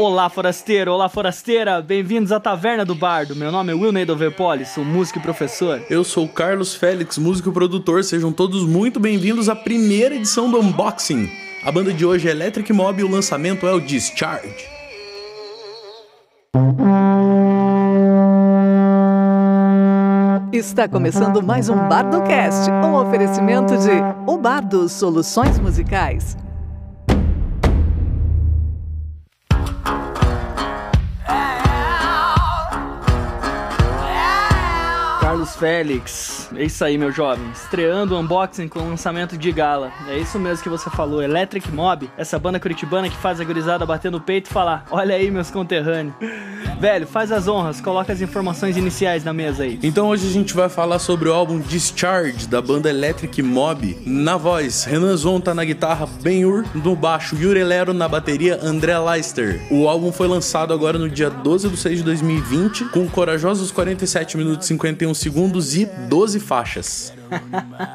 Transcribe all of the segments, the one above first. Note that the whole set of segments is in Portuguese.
Olá, forasteiro! Olá, forasteira! Bem-vindos à Taverna do Bardo. Meu nome é Will Neidoverpolis, sou músico e professor. Eu sou o Carlos Félix, músico e produtor. Sejam todos muito bem-vindos à primeira edição do Unboxing. A banda de hoje é Electric Mob e o lançamento é o Discharge. Está começando mais um BardoCast, um oferecimento de O Bardo Soluções Musicais. Carlos Félix. É isso aí, meu jovem. Estreando o unboxing com o lançamento de gala. É isso mesmo que você falou. Electric Mob, essa banda curitibana que faz a gurizada bater no peito e falar: Olha aí, meus conterrâneos. Velho, faz as honras, coloca as informações iniciais na mesa aí. Então hoje a gente vai falar sobre o álbum Discharge da banda Electric Mob. Na voz, Renan Zonta na guitarra, Ben-Hur no baixo, Yuri Lero na bateria, André Leister. O álbum foi lançado agora no dia 12 de 6 de 2020, com corajosos 47 minutos e 51 segundos e 12 faixas.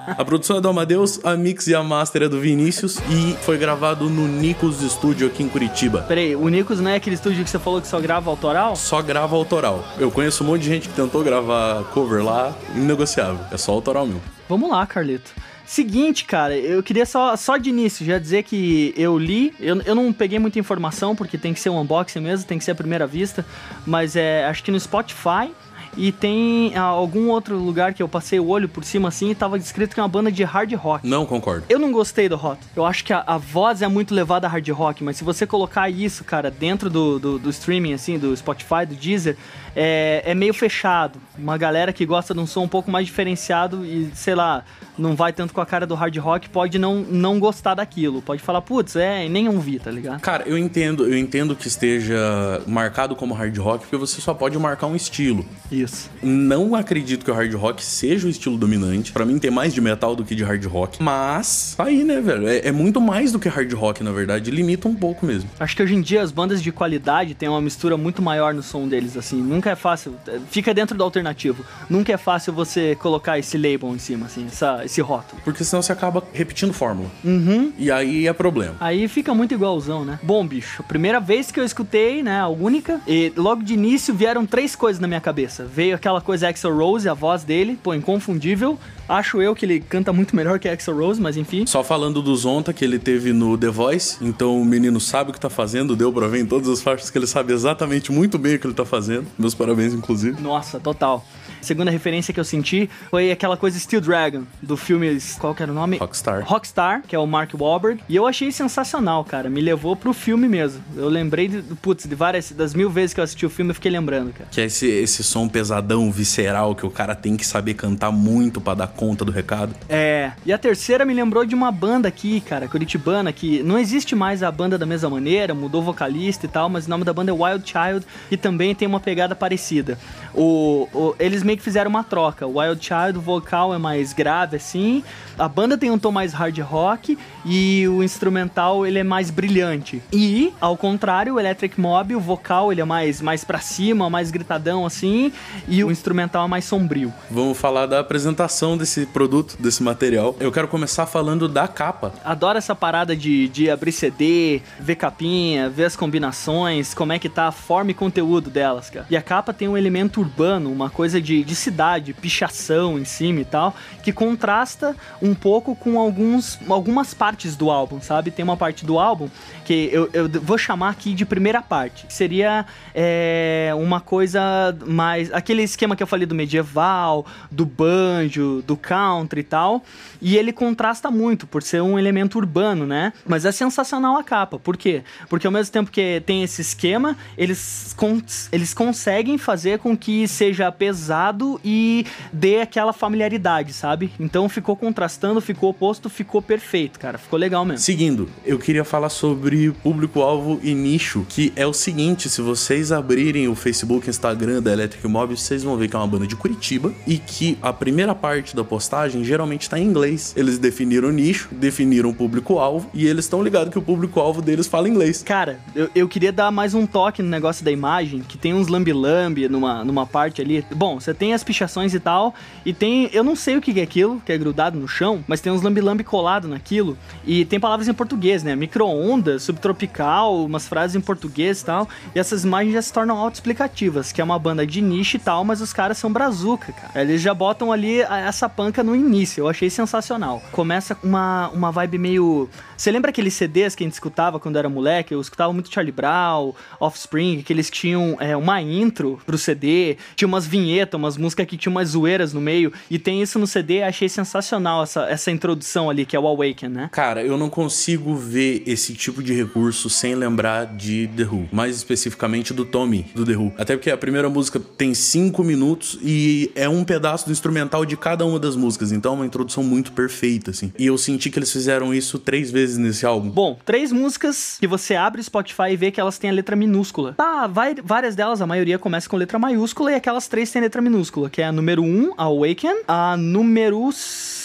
A produção é do Amadeus, a mix e a master é do Vinícius e foi gravado no Nicos Studio aqui em Curitiba. Peraí, o Nicos não é aquele estúdio que você falou que só grava autoral? Só grava autoral. Eu conheço um monte de gente que tentou gravar cover lá, inegociável. É só autoral mesmo. Vamos lá, Carlito. Seguinte, cara, eu queria só, só de início já dizer que eu li, eu, eu não peguei muita informação, porque tem que ser um unboxing mesmo, tem que ser a primeira vista, mas é, acho que no Spotify e tem ah, algum outro lugar que eu passei o olho por cima assim e tava escrito que é uma banda de hard rock. Não concordo. Eu não gostei do rock. Eu acho que a, a voz é muito levada a hard rock, mas se você colocar isso, cara, dentro do, do, do streaming, assim, do Spotify, do Deezer, é, é meio fechado. Uma galera que gosta de um som um pouco mais diferenciado e, sei lá, não vai tanto com a cara do hard rock, pode não, não gostar daquilo. Pode falar, putz, é, nem ouvi, tá ligado? Cara, eu entendo, eu entendo que esteja marcado como hard rock, porque você só pode marcar um estilo. Isso. Não acredito que o hard rock seja o estilo dominante. Pra mim tem mais de metal do que de hard rock. Mas, tá aí, né, velho? É, é muito mais do que hard rock, na verdade. Limita um pouco mesmo. Acho que hoje em dia as bandas de qualidade têm uma mistura muito maior no som deles, assim. Nunca é fácil. Fica dentro do alternativo. Nunca é fácil você colocar esse label em cima, assim, essa, esse rótulo. Porque senão você acaba repetindo fórmula. Uhum. E aí é problema. Aí fica muito igualzão, né? Bom, bicho, primeira vez que eu escutei, né, a única, e logo de início vieram três coisas na minha cabeça. Veio aquela coisa Axel Rose, a voz dele, pô, inconfundível. Acho eu que ele canta muito melhor que Axel Rose, mas enfim. Só falando do Zonta, que ele teve no The Voice, então o menino sabe o que tá fazendo, deu pra ver em todas as faixas que ele sabe exatamente muito bem o que ele tá fazendo. Meus parabéns, inclusive. Nossa, total. Segunda referência que eu senti foi aquela coisa Steel Dragon, do filme, qual que era o nome? Rockstar. Rockstar, que é o Mark Wahlberg. E eu achei sensacional, cara. Me levou pro filme mesmo. Eu lembrei, de, putz, de várias, das mil vezes que eu assisti o filme, eu fiquei lembrando, cara. Que é esse, esse som pesadão, visceral, que o cara tem que saber cantar muito pra dar conta do recado. É. E a terceira me lembrou de uma banda aqui, cara, curitibana, que não existe mais a banda da mesma maneira, mudou vocalista e tal, mas o nome da banda é Wild Child, e também tem uma pegada parecida. O, o eles meio que fizeram uma troca. O Wild Child, o vocal é mais grave, assim. A banda tem um tom mais hard rock e o instrumental ele é mais brilhante. E, ao contrário, o Electric Mob, o vocal ele é mais, mais pra cima, mais gritadão, assim. E o instrumental é mais sombrio. Vamos falar da apresentação desse produto, desse material. Eu quero começar falando da capa. Adoro essa parada de, de abrir CD, ver capinha, ver as combinações, como é que tá a forma e conteúdo delas, cara. E a capa tem um elemento urbano, uma coisa de, de cidade, pichação em cima e tal, que contrasta um pouco com alguns, algumas partes do álbum, sabe? Tem uma parte do álbum que eu, eu vou chamar aqui de primeira parte, que seria é, uma coisa mais. aquele esquema que eu falei do medieval, do banjo, do country e tal. E ele contrasta muito por ser um elemento urbano, né? Mas é sensacional a capa. Por quê? Porque ao mesmo tempo que tem esse esquema, eles, cons eles conseguem fazer com que seja pesado e dê aquela familiaridade, sabe? Então ficou contrastando, ficou oposto, ficou perfeito, cara. Ficou legal mesmo. Seguindo, eu queria falar sobre público-alvo e nicho, que é o seguinte: se vocês abrirem o Facebook e Instagram da Electric Mob, vocês vão ver que é uma banda de Curitiba e que a primeira parte da postagem geralmente tá em inglês. Eles definiram o nicho, definiram o público-alvo e eles estão ligados que o público-alvo deles fala inglês. Cara, eu, eu queria dar mais um toque no negócio da imagem, que tem uns lambi-lambi numa, numa parte ali. Bom, você bonita, tem as pichações e tal, e tem, eu não sei o que é aquilo, que é grudado no chão, mas tem uns lambi-lambi colado naquilo, e tem palavras em português, né? Micro-ondas, subtropical, umas frases em português e tal, e essas imagens já se tornam autoexplicativas, que é uma banda de nicho e tal, mas os caras são brazuca, cara. Eles já botam ali essa panca no início, eu achei sensacional. Começa uma, uma vibe meio... Você lembra aqueles CDs que a gente escutava quando era moleque? Eu escutava muito Charlie Brown, Offspring, que eles tinham é, uma intro pro CD, tinha umas vinhetas, umas músicas que tinham umas zoeiras no meio, e tem isso no CD, achei sensacional essa, essa introdução ali, que é o Awaken, né? Cara, eu não consigo ver esse tipo de recurso sem lembrar de The Who, mais especificamente do Tommy, do The Who. Até porque a primeira música tem cinco minutos e é um pedaço do instrumental de cada uma das músicas, então é uma introdução muito perfeita, assim. E eu senti que eles fizeram isso três vezes nesse álbum. Bom, três músicas que você abre o Spotify e vê que elas têm a letra minúscula. Tá, vai, várias delas, a maioria começa com letra maiúscula e aquelas três têm letra minúscula, que é a número 1, um, Awaken, a número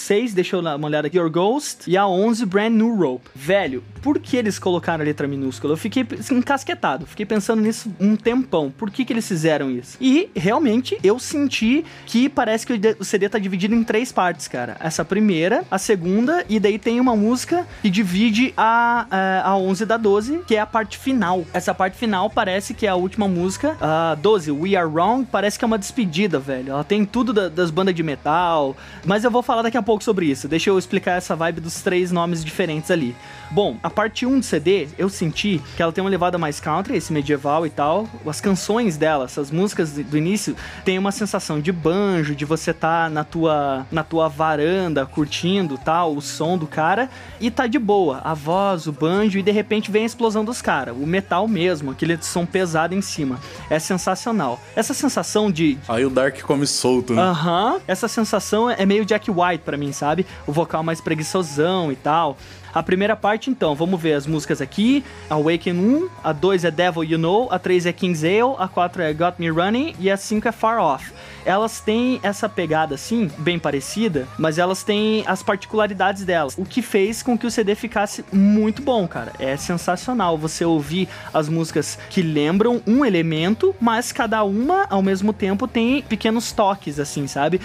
6, deixa eu dar uma olhada aqui, Your Ghost, e a 11, Brand New Rope. Velho, por que eles colocaram a letra minúscula? Eu fiquei encasquetado, fiquei pensando nisso um tempão. Por que que eles fizeram isso? E, realmente, eu senti que parece que o CD tá dividido em três partes, cara. Essa primeira, a segunda, e daí tem uma música que divide a, a, a 11 da 12, que é a parte final. Essa parte final parece que é a última música. A 12, We Are Wrong, parece que é uma despedida, velho. Ela tem tudo da, das bandas de metal, mas eu vou falar daqui a pouco pouco sobre isso. Deixa eu explicar essa vibe dos três nomes diferentes ali. Bom, a parte 1 do CD, eu senti que ela tem uma levada mais country, esse medieval e tal. As canções dela, essas músicas do início, tem uma sensação de banjo, de você tá na tua, na tua varanda curtindo tal, o som do cara, e tá de boa. A voz, o banjo, e de repente vem a explosão dos caras. O metal mesmo, aquele som pesado em cima. É sensacional. Essa sensação de. Aí o Dark come solto, né? Aham. Uhum. Essa sensação é meio Jack White para mim, sabe? O vocal mais preguiçosão e tal. A primeira parte, então, vamos ver as músicas aqui. Awaken 1, a 2 é Devil You Know, a 3 é King's Ale, a 4 é Got Me Running e a 5 é Far Off elas têm essa pegada assim, bem parecida, mas elas têm as particularidades delas. O que fez com que o CD ficasse muito bom, cara. É sensacional você ouvir as músicas que lembram um elemento, mas cada uma ao mesmo tempo tem pequenos toques, assim, sabe?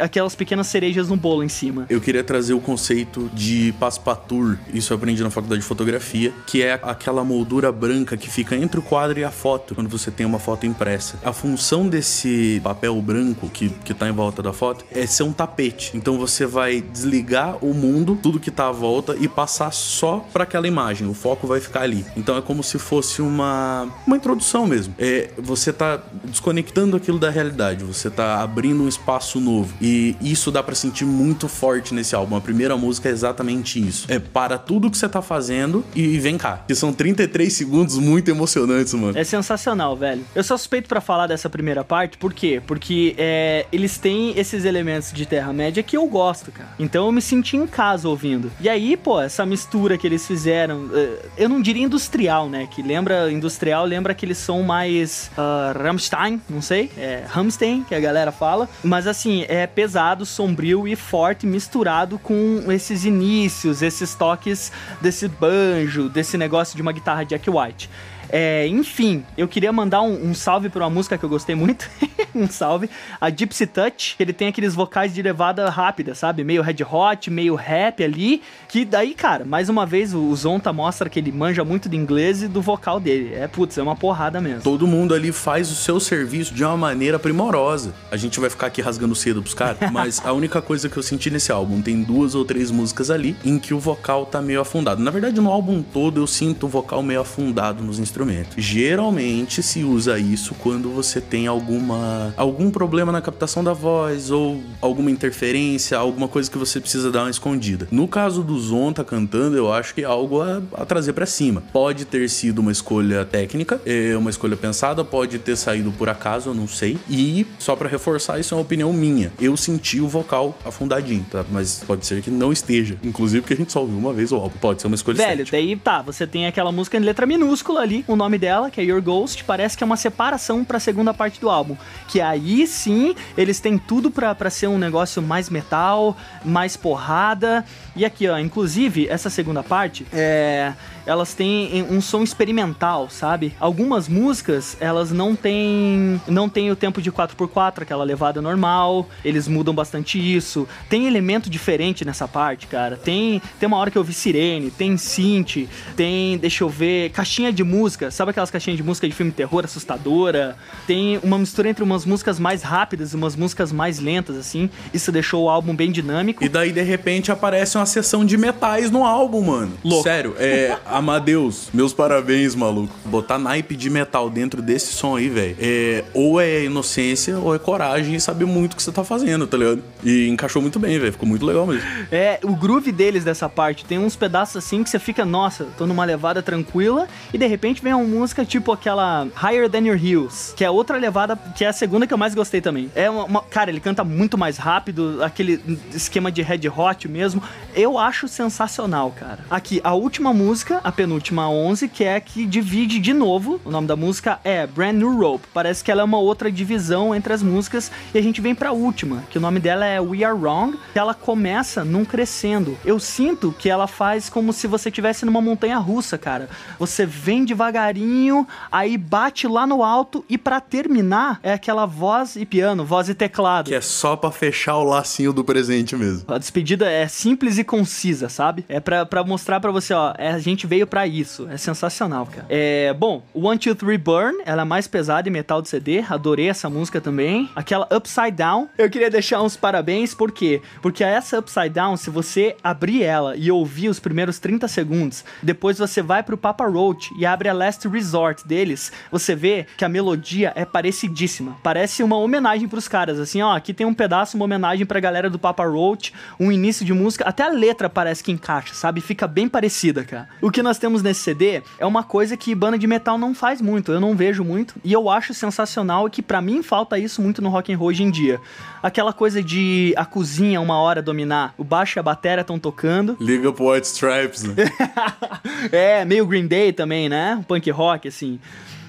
Aquelas pequenas cerejas no bolo em cima. Eu queria trazer o conceito de passepartout, isso eu aprendi na faculdade de fotografia, que é aquela moldura branca que fica entre o quadro e a foto, quando você tem uma foto impressa. A função desse papel branco branco que, que tá em volta da foto é ser um tapete. Então você vai desligar o mundo, tudo que tá à volta e passar só para aquela imagem. O foco vai ficar ali. Então é como se fosse uma, uma introdução mesmo. É, você tá desconectando aquilo da realidade, você tá abrindo um espaço novo. E isso dá para sentir muito forte nesse álbum. A primeira música é exatamente isso. É para tudo que você tá fazendo e vem cá. Que são 33 segundos muito emocionantes, mano. É sensacional, velho. Eu sou suspeito para falar dessa primeira parte, por quê? Porque é, eles têm esses elementos de Terra-média que eu gosto, cara. Então eu me senti em casa ouvindo. E aí, pô, essa mistura que eles fizeram, é, eu não diria industrial, né? Que lembra, industrial lembra que eles são mais uh, Rammstein, não sei, é Rammstein, que a galera fala. Mas assim, é pesado, sombrio e forte, misturado com esses inícios, esses toques desse banjo, desse negócio de uma guitarra Jack White. É, enfim, eu queria mandar um, um salve pra uma música que eu gostei muito. um salve. A Gypsy Touch, ele tem aqueles vocais de levada rápida, sabe? Meio red hot, meio rap ali. Que daí, cara, mais uma vez o Zonta mostra que ele manja muito de inglês e do vocal dele. É, putz, é uma porrada mesmo. Todo mundo ali faz o seu serviço de uma maneira primorosa. A gente vai ficar aqui rasgando cedo pros caras, mas a única coisa que eu senti nesse álbum, tem duas ou três músicas ali em que o vocal tá meio afundado. Na verdade, no álbum todo eu sinto o vocal meio afundado nos instrumentos instrumento. Geralmente se usa isso quando você tem alguma algum problema na captação da voz ou alguma interferência, alguma coisa que você precisa dar uma escondida. No caso do Zonta cantando, eu acho que é algo a, a trazer para cima. Pode ter sido uma escolha técnica, é uma escolha pensada, pode ter saído por acaso, eu não sei. E só para reforçar, isso é uma opinião minha. Eu senti o vocal afundadinho, tá? Mas pode ser que não esteja. Inclusive porque a gente só ouviu uma vez o álbum. Pode ser uma escolha Velho, daí tá, você tem aquela música em letra minúscula ali, o nome dela, que é Your Ghost, parece que é uma separação para a segunda parte do álbum. Que aí sim, eles têm tudo para ser um negócio mais metal, mais porrada E aqui, ó, inclusive, essa segunda parte, é, elas têm um som experimental, sabe? Algumas músicas, elas não têm não tem o tempo de 4x4, aquela levada normal, eles mudam bastante isso. Tem elemento diferente nessa parte, cara. Tem tem uma hora que eu vi sirene, tem synth, tem, deixa eu ver, caixinha de música, sabe aquelas caixinhas de música de filme terror assustadora? Tem uma mistura entre umas músicas mais rápidas e umas músicas mais lentas assim. Isso deixou o álbum bem dinâmico. E daí de repente aparece uma sessão de metais no álbum, mano. Louco. Sério, é Amadeus, meus parabéns, maluco. Botar naipe de metal dentro desse som aí, velho. É, ou é inocência ou é coragem e saber muito o que você tá fazendo, tá ligado? E encaixou muito bem, velho. Ficou muito legal mesmo. É, o groove deles dessa parte tem uns pedaços assim que você fica, nossa, tô numa levada tranquila e de repente vem uma música tipo aquela Higher Than Your Heels, que é outra levada, que é a segunda que eu mais gostei também. É uma, uma- cara, ele canta muito mais rápido, aquele esquema de red hot mesmo. Eu acho sensacional, cara. Aqui, a última música, a penúltima 11, que é a que divide de novo. O nome da música é Brand New Rope. Parece que ela é uma outra divisão entre as músicas e a gente vem pra última, que o nome dela é We Are Wrong, que ela começa num crescendo. Eu sinto que ela faz como se você estivesse numa montanha russa, cara. Você vem devagarinho, aí bate lá no alto e pra terminar é aquela voz e piano, voz e teclado. Que é só pra fechar o lacinho do presente mesmo. A despedida é simples e concisa, sabe? É pra, pra mostrar pra você, ó, é, a gente veio pra isso. É sensacional, cara. É, bom, One, Two, Three, Burn, ela é mais pesada em metal de CD, adorei essa música também. Aquela Upside Down, eu queria deixar uns parabéns, por quê? Porque essa Upside Down, se você abrir ela e ouvir os primeiros 30 segundos, depois você vai pro Papa Roach e abre a Last Resort deles, você vê que a melodia é parecidíssima. Parece uma homenagem pros caras, assim, ó, aqui tem um pedaço, uma homenagem pra galera do Papa Roach, um início de música, até a letra parece que encaixa, sabe? Fica bem parecida, cara. O que nós temos nesse CD é uma coisa que banda de metal não faz muito, eu não vejo muito, e eu acho sensacional e que pra mim falta isso muito no rock and roll hoje em dia. Aquela coisa de a cozinha uma hora dominar, o baixo e a bateria estão tocando. Liga pro White Stripes, né? é, meio Green Day também, né? Punk rock, assim.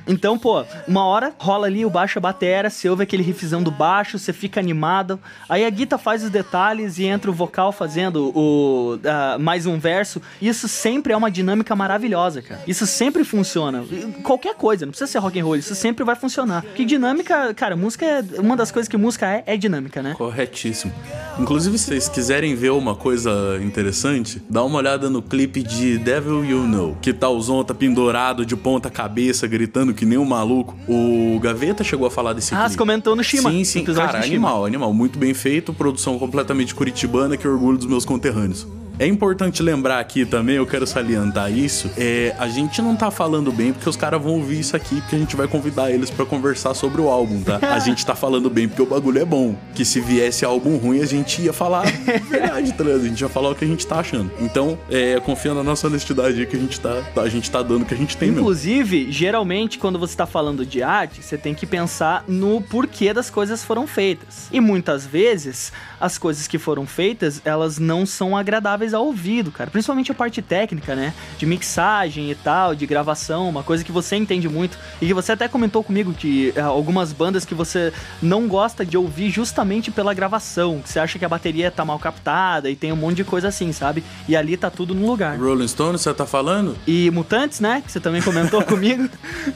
Então, pô, uma hora rola ali o baixo a batera, você ouve aquele riffzão do baixo, você fica animado. Aí a guitarra faz os detalhes e entra o vocal fazendo o ah, mais um verso. Isso sempre é uma dinâmica maravilhosa, cara. Isso sempre funciona. Qualquer coisa, não precisa ser rock and roll, isso sempre vai funcionar. Que dinâmica, cara, música é uma das coisas que música é, é dinâmica, né? Corretíssimo. Inclusive, se vocês quiserem ver uma coisa interessante, dá uma olhada no clipe de Devil You Know, que tá o Zon tá pendurado de ponta cabeça, gritando que nem um maluco. O Gaveta chegou a falar desse Ah, clipe. você comentou no Shima. Sim, sim, cara, animal, animal. Muito bem feito, produção completamente curitibana, que orgulho dos meus conterrâneos. É importante lembrar aqui também, eu quero salientar isso. É, a gente não tá falando bem porque os caras vão ouvir isso aqui, porque a gente vai convidar eles pra conversar sobre o álbum, tá? A gente tá falando bem porque o bagulho é bom. Que se viesse álbum ruim, a gente ia falar verdade, tá? A gente ia falar o que a gente tá achando. Então, é, confia na nossa honestidade que a gente tá, a gente tá dando o que a gente tem mesmo. Inclusive, geralmente, quando você tá falando de arte, você tem que pensar no porquê das coisas foram feitas. E muitas vezes, as coisas que foram feitas, elas não são agradáveis ao ouvido, cara. Principalmente a parte técnica, né? De mixagem e tal, de gravação, uma coisa que você entende muito. E que você até comentou comigo que eh, algumas bandas que você não gosta de ouvir justamente pela gravação. Que você acha que a bateria tá mal captada e tem um monte de coisa assim, sabe? E ali tá tudo no lugar. Rolling Stone, você tá falando? E Mutantes, né? Que você também comentou comigo.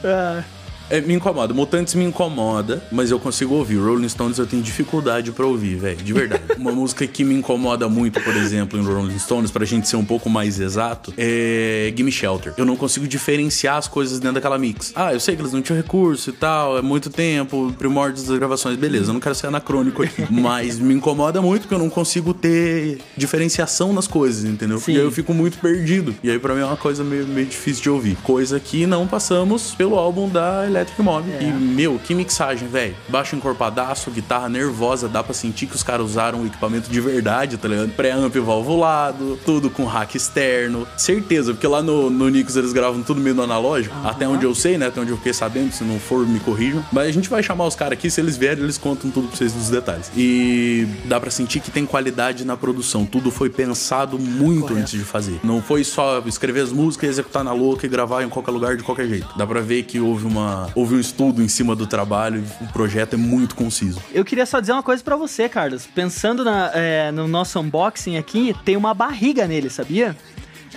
Ah, É, me incomoda. Mutantes me incomoda, mas eu consigo ouvir. Rolling Stones eu tenho dificuldade pra ouvir, velho. De verdade. Uma música que me incomoda muito, por exemplo, em Rolling Stones, pra gente ser um pouco mais exato, é Gimme Shelter. Eu não consigo diferenciar as coisas dentro daquela mix. Ah, eu sei que eles não tinham recurso e tal, é muito tempo, primórdios das gravações. Beleza, eu não quero ser anacrônico aqui. mas me incomoda muito porque eu não consigo ter diferenciação nas coisas, entendeu? Sim. E aí eu fico muito perdido. E aí pra mim é uma coisa meio, meio difícil de ouvir. Coisa que não passamos pelo álbum da Electric Mob. E, meu, que mixagem, velho. Baixo encorpadaço, guitarra nervosa, dá pra sentir que os caras usaram o equipamento de verdade, tá ligado? Pré-amp valvulado, tudo com rack externo. Certeza, porque lá no, no Nicos eles gravam tudo meio no analógico. Até onde eu sei, né? Até onde eu fiquei sabendo, se não for, me corrijam. Mas a gente vai chamar os caras aqui, se eles vierem, eles contam tudo pra vocês dos detalhes. E dá pra sentir que tem qualidade na produção. Tudo foi pensado muito antes de fazer. Não foi só escrever as músicas, executar na louca e gravar em qualquer lugar de qualquer jeito. Dá pra ver que houve uma houve um estudo em cima do trabalho o projeto é muito conciso. Eu queria só dizer uma coisa para você, Carlos. Pensando na, é, no nosso unboxing aqui, tem uma barriga nele, sabia?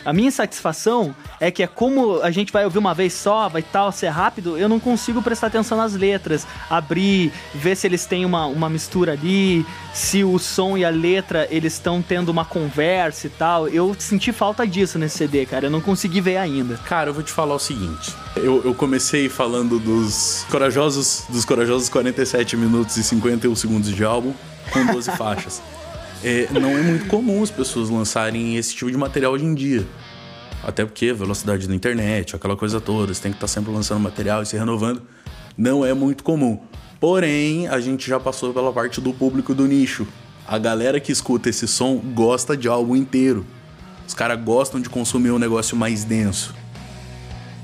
A minha satisfação é que é como a gente vai ouvir uma vez só, vai tal, ser rápido, eu não consigo prestar atenção nas letras, abrir, ver se eles têm uma, uma mistura ali, se o som e a letra eles estão tendo uma conversa e tal. Eu senti falta disso nesse CD, cara. Eu não consegui ver ainda. Cara, eu vou te falar o seguinte. Eu, eu comecei falando dos corajosos, dos corajosos 47 minutos e 51 segundos de álbum com 12 faixas é, não é muito comum as pessoas lançarem esse tipo de material hoje em dia. Até porque a velocidade da internet, aquela coisa toda, você tem que estar tá sempre lançando material e se renovando. Não é muito comum. Porém, a gente já passou pela parte do público do nicho. A galera que escuta esse som gosta de álbum inteiro. Os caras gostam de consumir um negócio mais denso.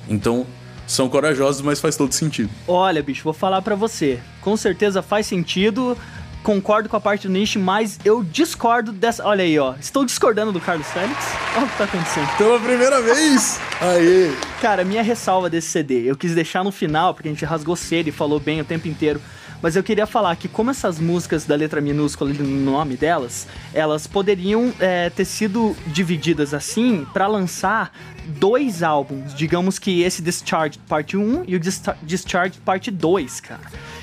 Então, são corajosos, mas faz todo sentido. Olha, bicho, vou falar para você. Com certeza faz sentido concordo com a parte do nicho, mas eu discordo dessa. Olha aí, ó. Estou discordando do Carlos Félix. Olha o que tá acontecendo. Pela primeira vez! Aê! Cara, minha ressalva desse CD, eu quis deixar no final, porque a gente rasgou cedo e falou bem o tempo inteiro. Mas eu queria falar que, como essas músicas da letra minúscula no nome delas, elas poderiam é, ter sido divididas assim para lançar dois álbuns. Digamos que esse Discharge parte 1 e o Discharge parte 2, cara.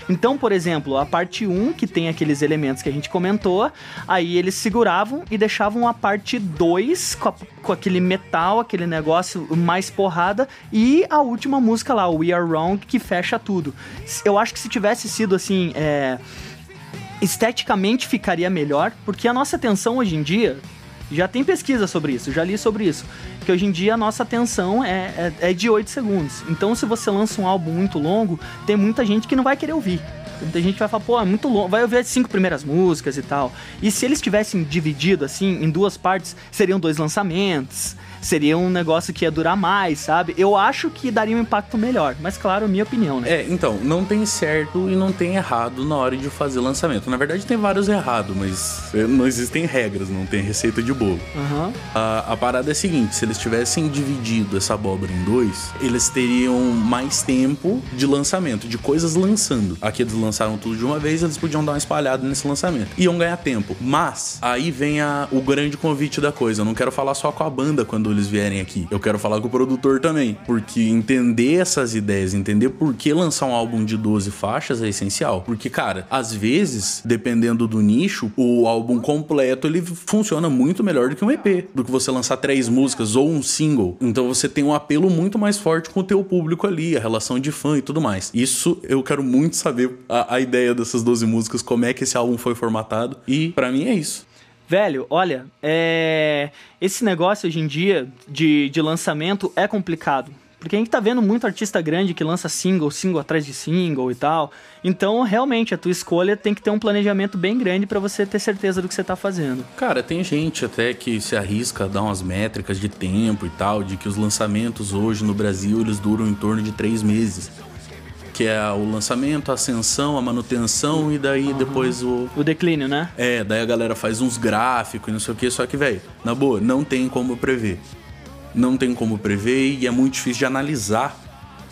Então, por exemplo, a parte 1, que tem aqueles elementos que a gente comentou, aí eles seguravam e deixavam a parte 2 com, com, aquele metal, aquele negócio mais porrada, e a última música lá, We Are Wrong, que fecha tudo. Eu acho que se tivesse sido assim. É, esteticamente ficaria melhor, porque a nossa atenção hoje em dia já tem pesquisa sobre isso, já li sobre isso. Que hoje em dia a nossa atenção é, é, é de 8 segundos. Então, se você lança um álbum muito longo, tem muita gente que não vai querer ouvir. Muita gente vai falar, pô, é muito longo, vai ouvir as cinco primeiras músicas e tal. E se eles tivessem dividido assim em duas partes, seriam dois lançamentos seria um negócio que ia durar mais, sabe? Eu acho que daria um impacto melhor, mas claro, minha opinião, né? É, então, não tem certo e não tem errado na hora de fazer lançamento. Na verdade, tem vários errados, mas é, não existem regras, não tem receita de bolo. Uhum. A, a parada é a seguinte: se eles tivessem dividido essa abóbora em dois, eles teriam mais tempo de lançamento, de coisas lançando. Aqui eles lançaram tudo de uma vez, eles podiam dar uma espalhada nesse lançamento. Iam ganhar tempo. Mas aí vem a, o grande convite da coisa. Eu não quero falar só com a banda quando eles vierem aqui. Eu quero falar com o produtor também, porque entender essas ideias, entender por que lançar um álbum de 12 faixas é essencial. Porque, cara, às vezes, dependendo do nicho, o álbum completo ele funciona muito melhor do que um EP, do que você lançar três músicas ou um single. Então você tem um apelo muito mais forte com o teu público ali, a relação de fã e tudo mais. Isso eu quero muito saber a, a ideia dessas 12 músicas, como é que esse álbum foi formatado. E para mim é isso. Velho, olha, é... esse negócio hoje em dia de, de lançamento é complicado. Porque a gente tá vendo muito artista grande que lança single, single atrás de single e tal. Então, realmente, a tua escolha tem que ter um planejamento bem grande para você ter certeza do que você tá fazendo. Cara, tem gente até que se arrisca a dar umas métricas de tempo e tal, de que os lançamentos hoje no Brasil eles duram em torno de três meses que é o lançamento, a ascensão, a manutenção e daí uhum. depois o. O declínio, né? É, daí a galera faz uns gráficos e não sei o que, só que, velho, na boa, não tem como prever. Não tem como prever e é muito difícil de analisar.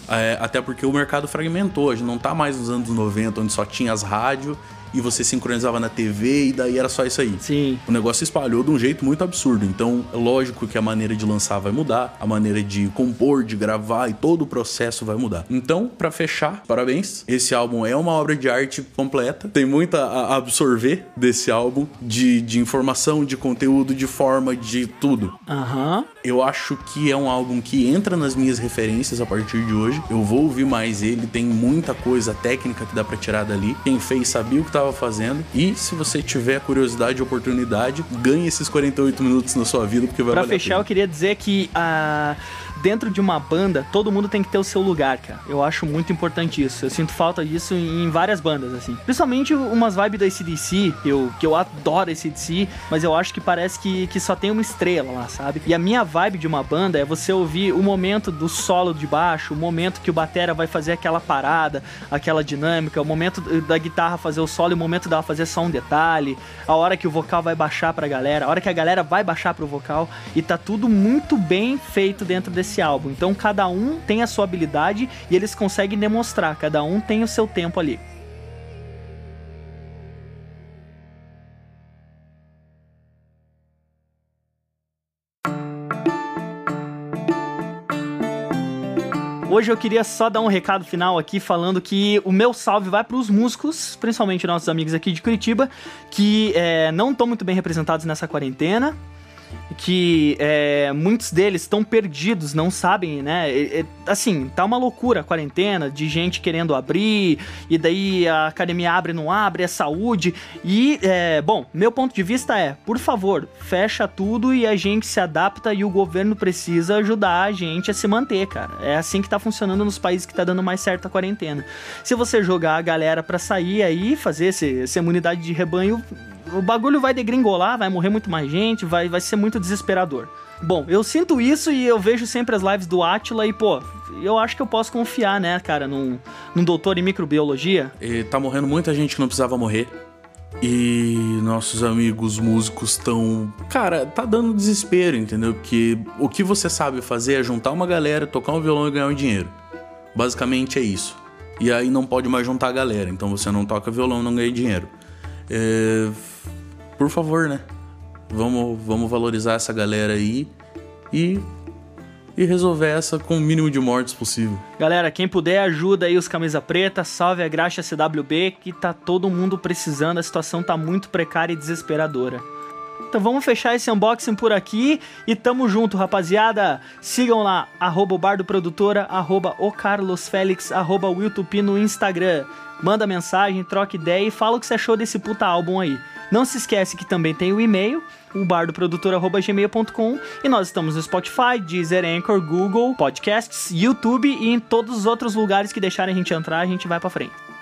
É, até porque o mercado fragmentou, a gente não tá mais nos anos 90, onde só tinha as rádios e você sincronizava na TV e daí era só isso aí. Sim. O negócio se espalhou de um jeito muito absurdo. Então, é lógico que a maneira de lançar vai mudar, a maneira de compor, de gravar e todo o processo vai mudar. Então, para fechar, parabéns. Esse álbum é uma obra de arte completa. Tem muita a absorver desse álbum de, de informação, de conteúdo, de forma, de tudo. Aham. Uhum. Eu acho que é um álbum que entra nas minhas referências a partir de hoje. Eu vou ouvir mais ele, tem muita coisa técnica que dá para tirar dali. Quem fez sabia o que tava estava fazendo. E se você tiver curiosidade e oportunidade, ganhe esses 48 minutos na sua vida, porque vai Pra fechar, eu queria dizer que a. Uh dentro de uma banda, todo mundo tem que ter o seu lugar, cara. Eu acho muito importante isso. Eu sinto falta disso em várias bandas, assim. Principalmente umas vibes da ACDC, eu, que eu adoro ACDC, mas eu acho que parece que, que só tem uma estrela lá, sabe? E a minha vibe de uma banda é você ouvir o momento do solo de baixo, o momento que o batera vai fazer aquela parada, aquela dinâmica, o momento da guitarra fazer o solo e o momento dela fazer só um detalhe, a hora que o vocal vai baixar pra galera, a hora que a galera vai baixar pro vocal, e tá tudo muito bem feito dentro desse nesse álbum. Então cada um tem a sua habilidade e eles conseguem demonstrar, cada um tem o seu tempo ali. Hoje eu queria só dar um recado final aqui falando que o meu salve vai para os músicos, principalmente nossos amigos aqui de Curitiba, que é, não estão muito bem representados nessa quarentena que é, muitos deles estão perdidos, não sabem, né? É, é, assim, tá uma loucura a quarentena de gente querendo abrir, e daí a academia abre, não abre, é saúde. E, é, bom, meu ponto de vista é, por favor, fecha tudo e a gente se adapta e o governo precisa ajudar a gente a se manter, cara. É assim que tá funcionando nos países que tá dando mais certo a quarentena. Se você jogar a galera pra sair aí, fazer esse, essa imunidade de rebanho, o bagulho vai degringolar, vai morrer muito mais gente, vai, vai ser muito desesperador. Bom, eu sinto isso e eu vejo sempre as lives do Atila e, pô, eu acho que eu posso confiar, né, cara, num, num doutor em microbiologia. E tá morrendo muita gente que não precisava morrer. E nossos amigos músicos estão. Cara, tá dando desespero, entendeu? Porque o que você sabe fazer é juntar uma galera, tocar um violão e ganhar um dinheiro. Basicamente é isso. E aí não pode mais juntar a galera, então você não toca violão não ganha dinheiro. É por favor, né? Vamos, vamos valorizar essa galera aí e e resolver essa com o mínimo de mortes possível. Galera, quem puder ajuda aí os camisa preta, salve a graxa CWB que tá todo mundo precisando, a situação tá muito precária e desesperadora. Então vamos fechar esse unboxing por aqui e tamo junto, rapaziada. Sigam lá, arroba o Bardo Produtora, arroba o Carlos Félix, arroba o YouTube no Instagram. Manda mensagem, troca ideia e fala o que você achou desse puta álbum aí. Não se esquece que também tem o e-mail, o bardoprodutor.gmail.com e nós estamos no Spotify, Deezer, Anchor, Google, Podcasts, YouTube e em todos os outros lugares que deixarem a gente entrar, a gente vai pra frente.